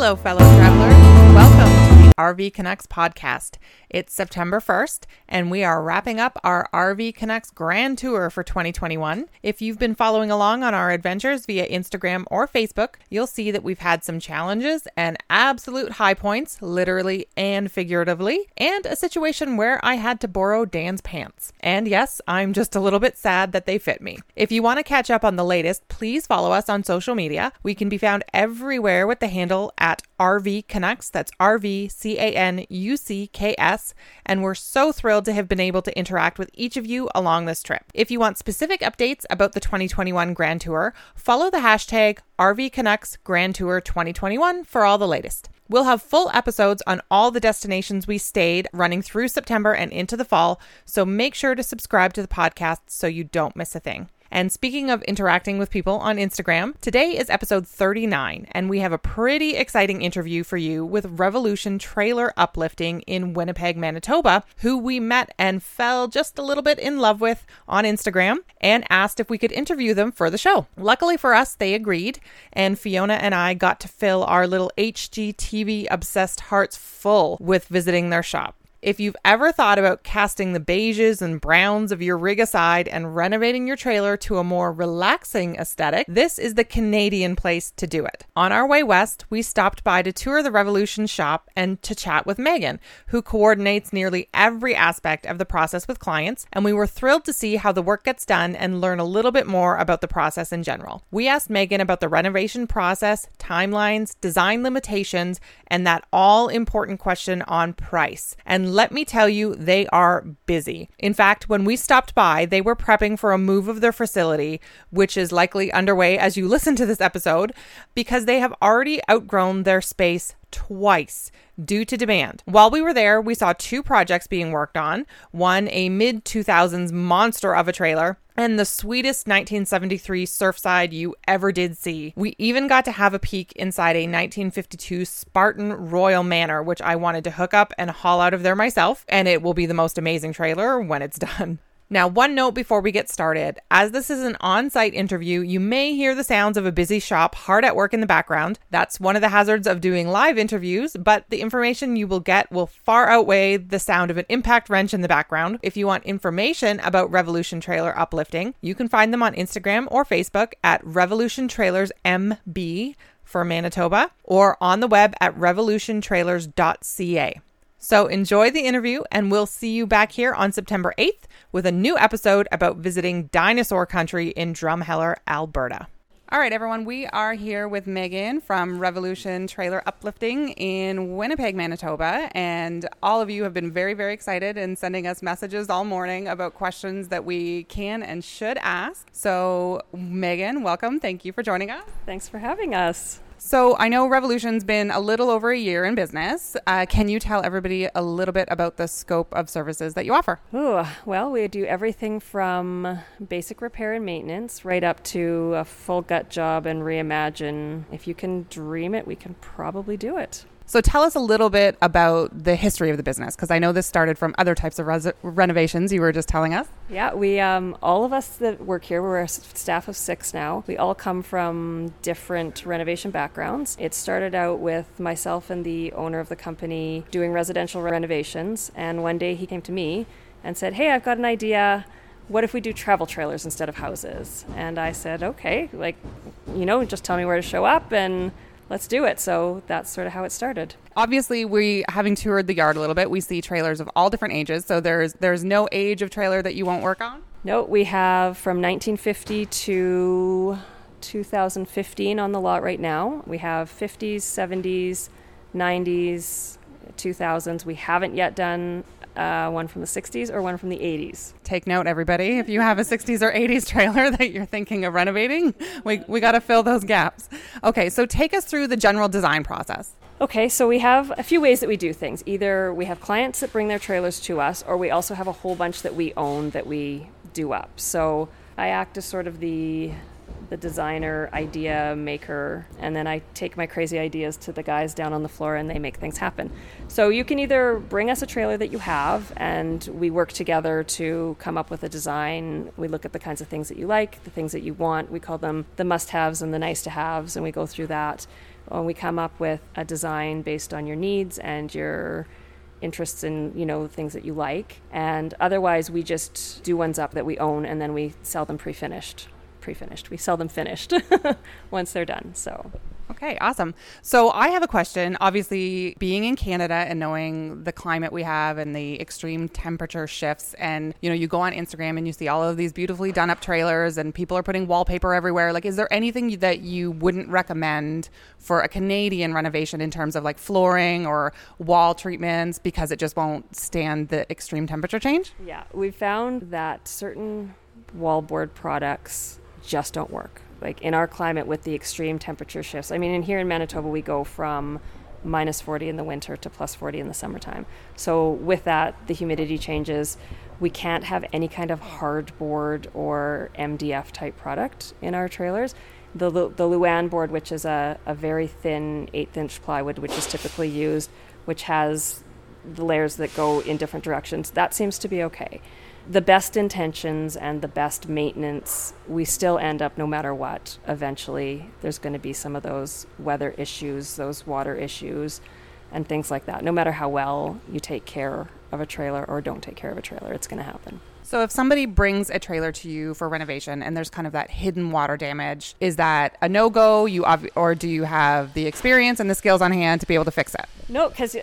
Hello, fellow travelers. Welcome RV Canucks podcast. It's September 1st, and we are wrapping up our RV Canucks Grand Tour for 2021. If you've been following along on our adventures via Instagram or Facebook, you'll see that we've had some challenges and absolute high points, literally and figuratively, and a situation where I had to borrow Dan's pants. And yes, I'm just a little bit sad that they fit me. If you want to catch up on the latest, please follow us on social media. We can be found everywhere with the handle at RV Canucks. That's R V C A N U C K S. And we're so thrilled to have been able to interact with each of you along this trip. If you want specific updates about the 2021 Grand Tour, follow the hashtag RV Canucks Grand Tour 2021 for all the latest. We'll have full episodes on all the destinations we stayed running through September and into the fall, so make sure to subscribe to the podcast so you don't miss a thing. And speaking of interacting with people on Instagram, today is episode 39, and we have a pretty exciting interview for you with Revolution Trailer Uplifting in Winnipeg, Manitoba, who we met and fell just a little bit in love with on Instagram and asked if we could interview them for the show. Luckily for us, they agreed, and Fiona and I got to fill our little HGTV obsessed hearts full with visiting their shop. If you've ever thought about casting the beiges and browns of your rig aside and renovating your trailer to a more relaxing aesthetic, this is the Canadian place to do it. On our way west, we stopped by to tour the Revolution shop and to chat with Megan, who coordinates nearly every aspect of the process with clients, and we were thrilled to see how the work gets done and learn a little bit more about the process in general. We asked Megan about the renovation process, timelines, design limitations, and that all important question on price. And let me tell you, they are busy. In fact, when we stopped by, they were prepping for a move of their facility, which is likely underway as you listen to this episode, because they have already outgrown their space twice due to demand. While we were there, we saw two projects being worked on one, a mid 2000s monster of a trailer. And the sweetest 1973 Surfside you ever did see. We even got to have a peek inside a 1952 Spartan Royal Manor, which I wanted to hook up and haul out of there myself. And it will be the most amazing trailer when it's done. Now, one note before we get started. As this is an on site interview, you may hear the sounds of a busy shop hard at work in the background. That's one of the hazards of doing live interviews, but the information you will get will far outweigh the sound of an impact wrench in the background. If you want information about Revolution Trailer Uplifting, you can find them on Instagram or Facebook at Revolution Trailers MB for Manitoba or on the web at revolutiontrailers.ca. So enjoy the interview, and we'll see you back here on September 8th with a new episode about visiting dinosaur country in Drumheller, Alberta. All right, everyone, we are here with Megan from Revolution Trailer Uplifting in Winnipeg, Manitoba. And all of you have been very, very excited and sending us messages all morning about questions that we can and should ask. So, Megan, welcome. Thank you for joining us. Thanks for having us. So I know Revolution's been a little over a year in business. Uh, can you tell everybody a little bit about the scope of services that you offer? Ooh, well, we do everything from basic repair and maintenance right up to a full gut job and reimagine. If you can dream it, we can probably do it. So tell us a little bit about the history of the business because I know this started from other types of res- renovations you were just telling us. Yeah, we um, all of us that work here, we're a staff of six now. We all come from different renovation backgrounds. It started out with myself and the owner of the company doing residential renovations, and one day he came to me and said, "Hey, I've got an idea." what if we do travel trailers instead of houses? And I said, okay, like, you know, just tell me where to show up and let's do it. So that's sort of how it started. Obviously, we having toured the yard a little bit, we see trailers of all different ages. So there's there's no age of trailer that you won't work on. No, we have from 1950 to 2015 on the lot right now. We have 50s, 70s, 90s, 2000s. We haven't yet done uh, one from the 60s or one from the 80s. Take note, everybody. If you have a 60s or 80s trailer that you're thinking of renovating, we, we got to fill those gaps. Okay, so take us through the general design process. Okay, so we have a few ways that we do things. Either we have clients that bring their trailers to us, or we also have a whole bunch that we own that we do up. So I act as sort of the the designer, idea maker, and then I take my crazy ideas to the guys down on the floor and they make things happen. So you can either bring us a trailer that you have and we work together to come up with a design. We look at the kinds of things that you like, the things that you want. We call them the must haves and the nice to haves, and we go through that. And we come up with a design based on your needs and your interests in you know things that you like and otherwise we just do ones up that we own and then we sell them pre-finished pre-finished. We sell them finished once they're done. So Okay, awesome. So I have a question. Obviously, being in Canada and knowing the climate we have and the extreme temperature shifts, and you know, you go on Instagram and you see all of these beautifully done up trailers, and people are putting wallpaper everywhere. Like, is there anything that you wouldn't recommend for a Canadian renovation in terms of like flooring or wall treatments because it just won't stand the extreme temperature change? Yeah, we found that certain wallboard products just don't work. Like in our climate with the extreme temperature shifts. I mean, in here in Manitoba, we go from minus 40 in the winter to plus 40 in the summertime. So with that, the humidity changes. We can't have any kind of hardboard or MDF type product in our trailers. The, the Luan board, which is a, a very thin eighth inch plywood, which is typically used, which has the layers that go in different directions, that seems to be okay the best intentions and the best maintenance, we still end up, no matter what, eventually there's going to be some of those weather issues, those water issues, and things like that. No matter how well you take care of a trailer or don't take care of a trailer, it's going to happen. So if somebody brings a trailer to you for renovation and there's kind of that hidden water damage, is that a no go? You ob- or do you have the experience and the skills on hand to be able to fix it? No, because uh,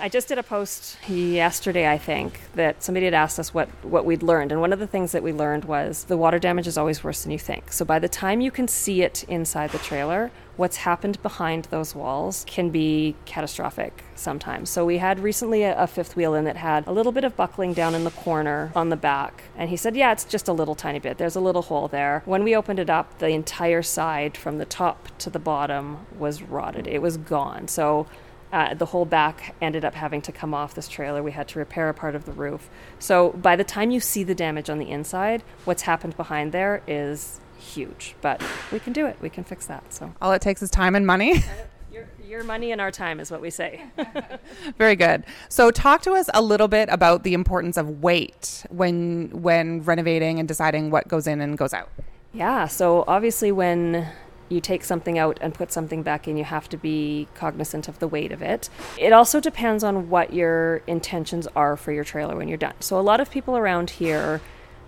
I just did a post yesterday, I think, that somebody had asked us what, what we'd learned. And one of the things that we learned was the water damage is always worse than you think. So by the time you can see it inside the trailer, what's happened behind those walls can be catastrophic sometimes. So we had recently a, a, fifth wheel in that had a little bit of buckling down in the corner on the back. And he said, Yeah, it's just a little tiny bit. There's a little hole there. When we opened it up, the entire side from the top to the bottom was rotted. It was gone. So uh, the whole back ended up having to come off this trailer. We had to repair a part of the roof. So by the time you see the damage on the inside, what's happened behind there is huge, but we can do it. We can fix that. So all it takes is time and money. Your, your money and our time is what we say. Very good. So, talk to us a little bit about the importance of weight when when renovating and deciding what goes in and goes out. Yeah. So obviously, when you take something out and put something back in, you have to be cognizant of the weight of it. It also depends on what your intentions are for your trailer when you're done. So, a lot of people around here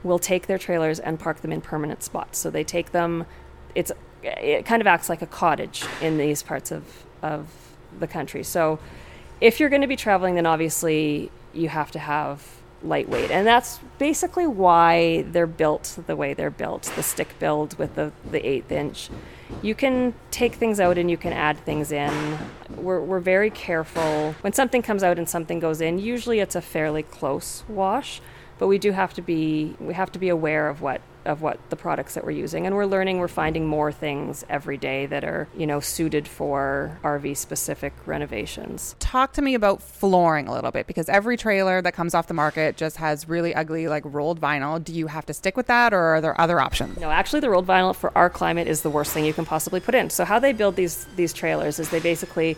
will take their trailers and park them in permanent spots. So they take them, it's it kind of acts like a cottage in these parts of, of the country. So if you're going to be traveling, then obviously you have to have lightweight. And that's basically why they're built the way they're built the stick build with the, the eighth inch. You can take things out and you can add things in. We're, we're very careful. When something comes out and something goes in, usually it's a fairly close wash but we do have to be we have to be aware of what of what the products that we're using. And we're learning we're finding more things every day that are you know suited for rv specific renovations. Talk to me about flooring a little bit because every trailer that comes off the market just has really ugly like rolled vinyl. Do you have to stick with that or are there other options? No actually the rolled vinyl for our climate is the worst thing you can possibly put in. So how they build these these trailers is they basically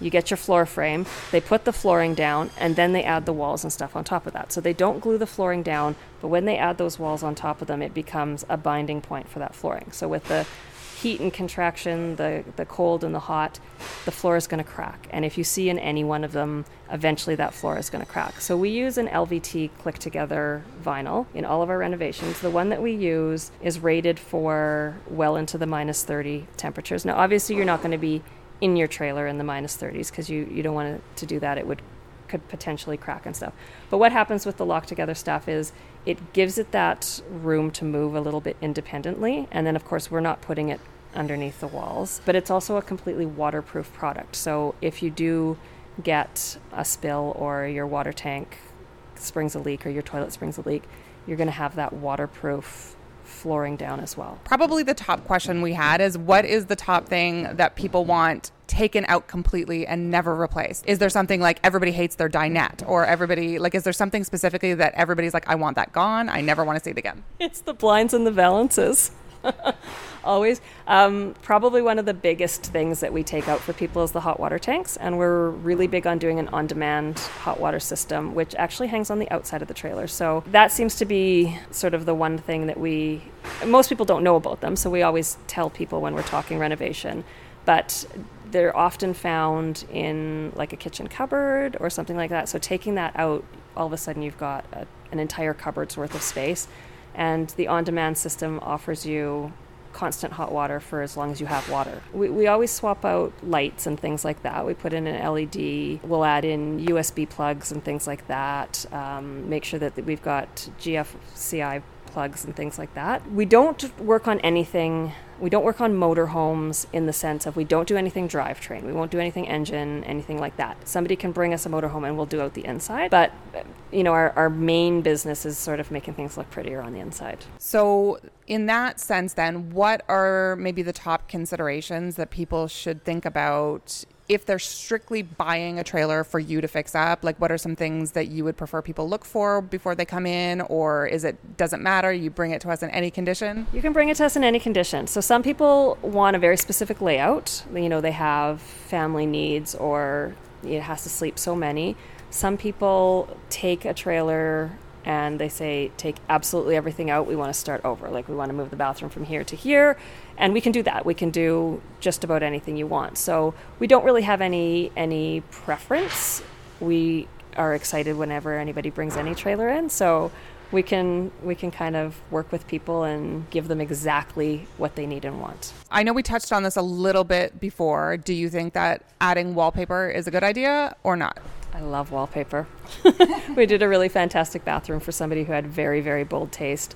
you get your floor frame, they put the flooring down, and then they add the walls and stuff on top of that. So they don't glue the flooring down, but when they add those walls on top of them, it becomes a binding point for that flooring. So with the heat and contraction, the, the cold and the hot, the floor is going to crack. And if you see in any one of them, eventually that floor is going to crack. So we use an LVT click together vinyl in all of our renovations. The one that we use is rated for well into the minus 30 temperatures. Now, obviously, you're not going to be in your trailer in the minus 30s because you, you don't want to do that. It would could potentially crack and stuff. But what happens with the lock together stuff is it gives it that room to move a little bit independently. And then, of course, we're not putting it underneath the walls. But it's also a completely waterproof product. So if you do get a spill or your water tank springs a leak or your toilet springs a leak, you're going to have that waterproof flooring down as well. Probably the top question we had is what is the top thing that people want taken out completely and never replaced? Is there something like everybody hates their dinette or everybody like is there something specifically that everybody's like I want that gone. I never want to see it again. It's the blinds and the valances. always. Um, probably one of the biggest things that we take out for people is the hot water tanks, and we're really big on doing an on demand hot water system, which actually hangs on the outside of the trailer. So that seems to be sort of the one thing that we, most people don't know about them, so we always tell people when we're talking renovation. But they're often found in like a kitchen cupboard or something like that. So taking that out, all of a sudden you've got a, an entire cupboard's worth of space. And the on demand system offers you constant hot water for as long as you have water. We, we always swap out lights and things like that. We put in an LED, we'll add in USB plugs and things like that, um, make sure that we've got GFCI plugs and things like that. We don't work on anything we don't work on motorhomes in the sense of we don't do anything drivetrain. We won't do anything engine, anything like that. Somebody can bring us a motorhome and we'll do out the inside. But, you know, our, our main business is sort of making things look prettier on the inside. So, in that sense, then, what are maybe the top considerations that people should think about if they're strictly buying a trailer for you to fix up, like what are some things that you would prefer people look for before they come in, or is it doesn't matter? You bring it to us in any condition. You can bring it to us in any condition. So some people want a very specific layout. You know, they have family needs, or it has to sleep so many. Some people take a trailer and they say take absolutely everything out we want to start over like we want to move the bathroom from here to here and we can do that we can do just about anything you want so we don't really have any any preference we are excited whenever anybody brings any trailer in so we can we can kind of work with people and give them exactly what they need and want. I know we touched on this a little bit before. Do you think that adding wallpaper is a good idea or not? I love wallpaper. we did a really fantastic bathroom for somebody who had very, very bold taste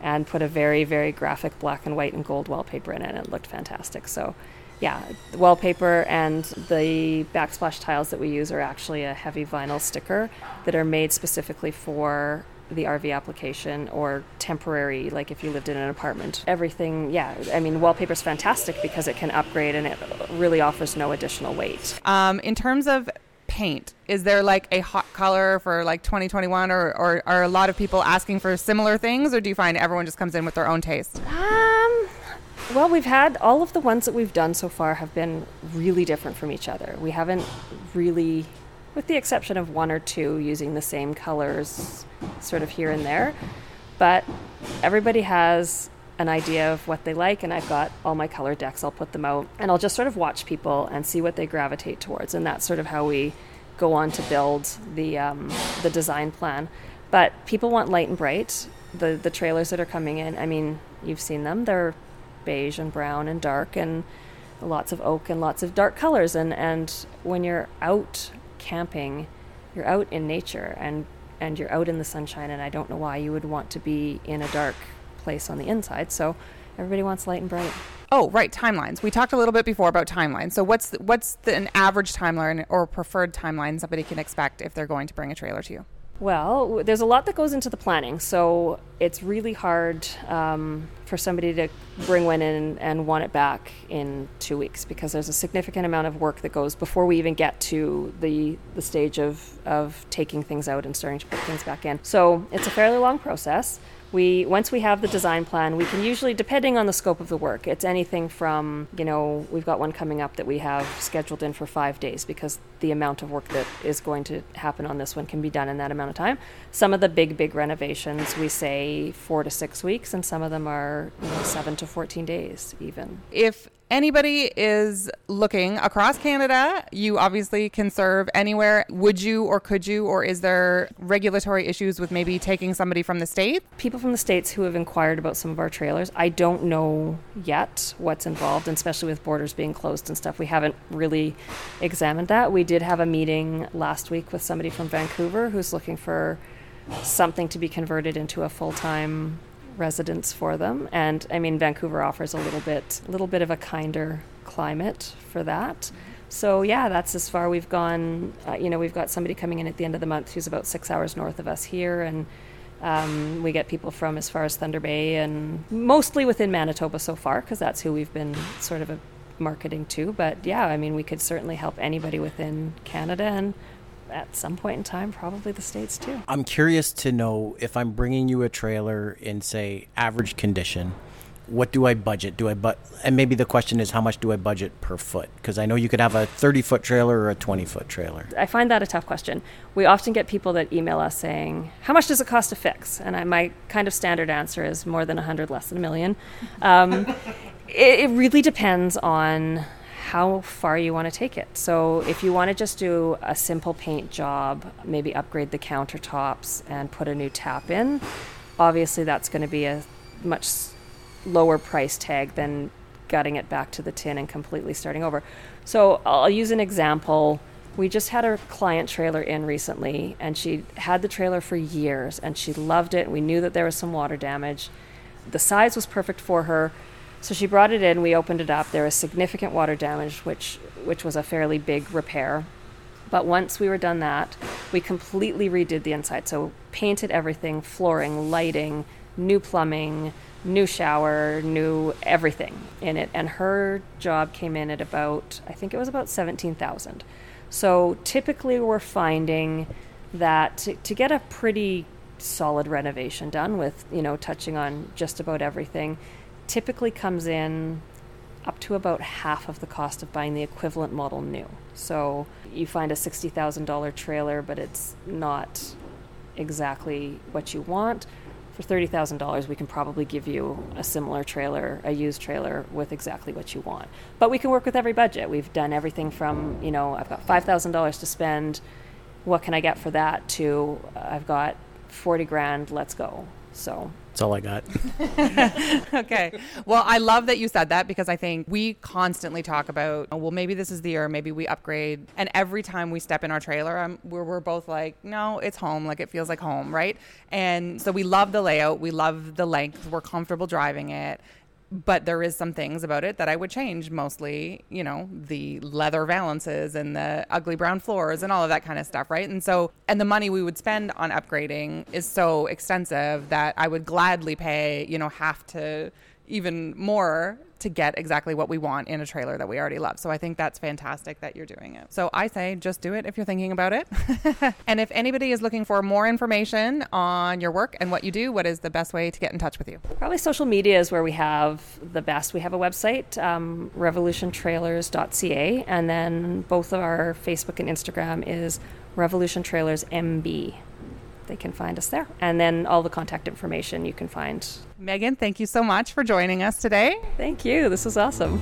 and put a very, very graphic black and white and gold wallpaper in it, and it looked fantastic. So, yeah, the wallpaper and the backsplash tiles that we use are actually a heavy vinyl sticker that are made specifically for the RV application or temporary, like if you lived in an apartment. Everything, yeah, I mean, wallpaper is fantastic because it can upgrade and it really offers no additional weight. Um, in terms of paint? Is there like a hot color for like 2021 or, or are a lot of people asking for similar things or do you find everyone just comes in with their own taste? Um, well, we've had all of the ones that we've done so far have been really different from each other. We haven't really, with the exception of one or two, using the same colors sort of here and there. But everybody has an idea of what they like, and I've got all my color decks. I'll put them out, and I'll just sort of watch people and see what they gravitate towards, and that's sort of how we go on to build the um, the design plan. But people want light and bright. The the trailers that are coming in, I mean, you've seen them. They're beige and brown and dark, and lots of oak and lots of dark colors. And and when you're out camping, you're out in nature and and you're out in the sunshine. And I don't know why you would want to be in a dark place on the inside. So everybody wants light and bright. Oh, right, timelines. We talked a little bit before about timelines. So what's the, what's the, an average timeline or preferred timeline somebody can expect if they're going to bring a trailer to you? Well, there's a lot that goes into the planning, so it's really hard um, for somebody to bring one in and want it back in two weeks because there's a significant amount of work that goes before we even get to the the stage of of taking things out and starting to put things back in. So it's a fairly long process we once we have the design plan we can usually depending on the scope of the work it's anything from you know we've got one coming up that we have scheduled in for five days because the amount of work that is going to happen on this one can be done in that amount of time some of the big big renovations we say four to six weeks and some of them are you know, seven to 14 days even if anybody is looking across Canada, you obviously can serve anywhere. Would you or could you, or is there regulatory issues with maybe taking somebody from the state? People from the states who have inquired about some of our trailers, I don't know yet what's involved, and especially with borders being closed and stuff. We haven't really examined that. We did have a meeting last week with somebody from Vancouver who's looking for something to be converted into a full time residence for them. And I mean, Vancouver offers a little bit, a little bit of a kinder climate for that. So yeah, that's as far we've gone. Uh, you know, we've got somebody coming in at the end of the month who's about six hours north of us here, and um, we get people from as far as Thunder Bay and mostly within Manitoba so far because that's who we've been sort of marketing to. But yeah, I mean, we could certainly help anybody within Canada and at some point in time, probably the states too. I'm curious to know if I'm bringing you a trailer in, say, average condition, what do I budget? Do I but and maybe the question is how much do I budget per foot? Because I know you could have a 30 foot trailer or a 20 foot trailer. I find that a tough question. We often get people that email us saying, "How much does it cost to fix?" And I, my kind of standard answer is more than 100, less than a million. Um, it, it really depends on how far you want to take it. So, if you want to just do a simple paint job, maybe upgrade the countertops and put a new tap in, obviously that's going to be a much lower price tag than gutting it back to the tin and completely starting over. So I'll use an example. We just had a client trailer in recently, and she had the trailer for years, and she loved it. We knew that there was some water damage. The size was perfect for her, so she brought it in. We opened it up. There was significant water damage, which which was a fairly big repair. But once we were done that, we completely redid the inside. So painted everything, flooring, lighting, new plumbing, new shower, new everything in it. And her job came in at about, I think it was about 17,000. So typically we're finding that to, to get a pretty solid renovation done with, you know, touching on just about everything, typically comes in up to about half of the cost of buying the equivalent model new. So you find a $60,000 trailer, but it's not exactly what you want for $30,000, we can probably give you a similar trailer, a used trailer with exactly what you want. But we can work with every budget. We've done everything from, you know, I've got $5,000 to spend. What can I get for that? To I've got 40 grand, let's go. So that's all I got. okay. Well, I love that you said that because I think we constantly talk about, oh, well, maybe this is the year, maybe we upgrade. And every time we step in our trailer, I'm, we're, we're both like, no, it's home. Like it feels like home, right? And so we love the layout, we love the length, we're comfortable driving it but there is some things about it that I would change. Mostly, you know, the leather valances and the ugly brown floors and all of that kind of stuff, right? And so, and the money we would spend on upgrading is so extensive that I would gladly pay, you know, half to even more to get exactly what we want in a trailer that we already love. So I think that's fantastic that you're doing it. So I say just do it if you're thinking about it. and if anybody is looking for more information on your work and what you do, what is the best way to get in touch with you? Probably social media is where we have the best. We have a website, um, revolutiontrailers.ca, and then both of our Facebook and Instagram is Revolution Trailers MB they can find us there. And then all the contact information you can find. Megan, thank you so much for joining us today. Thank you. This was awesome.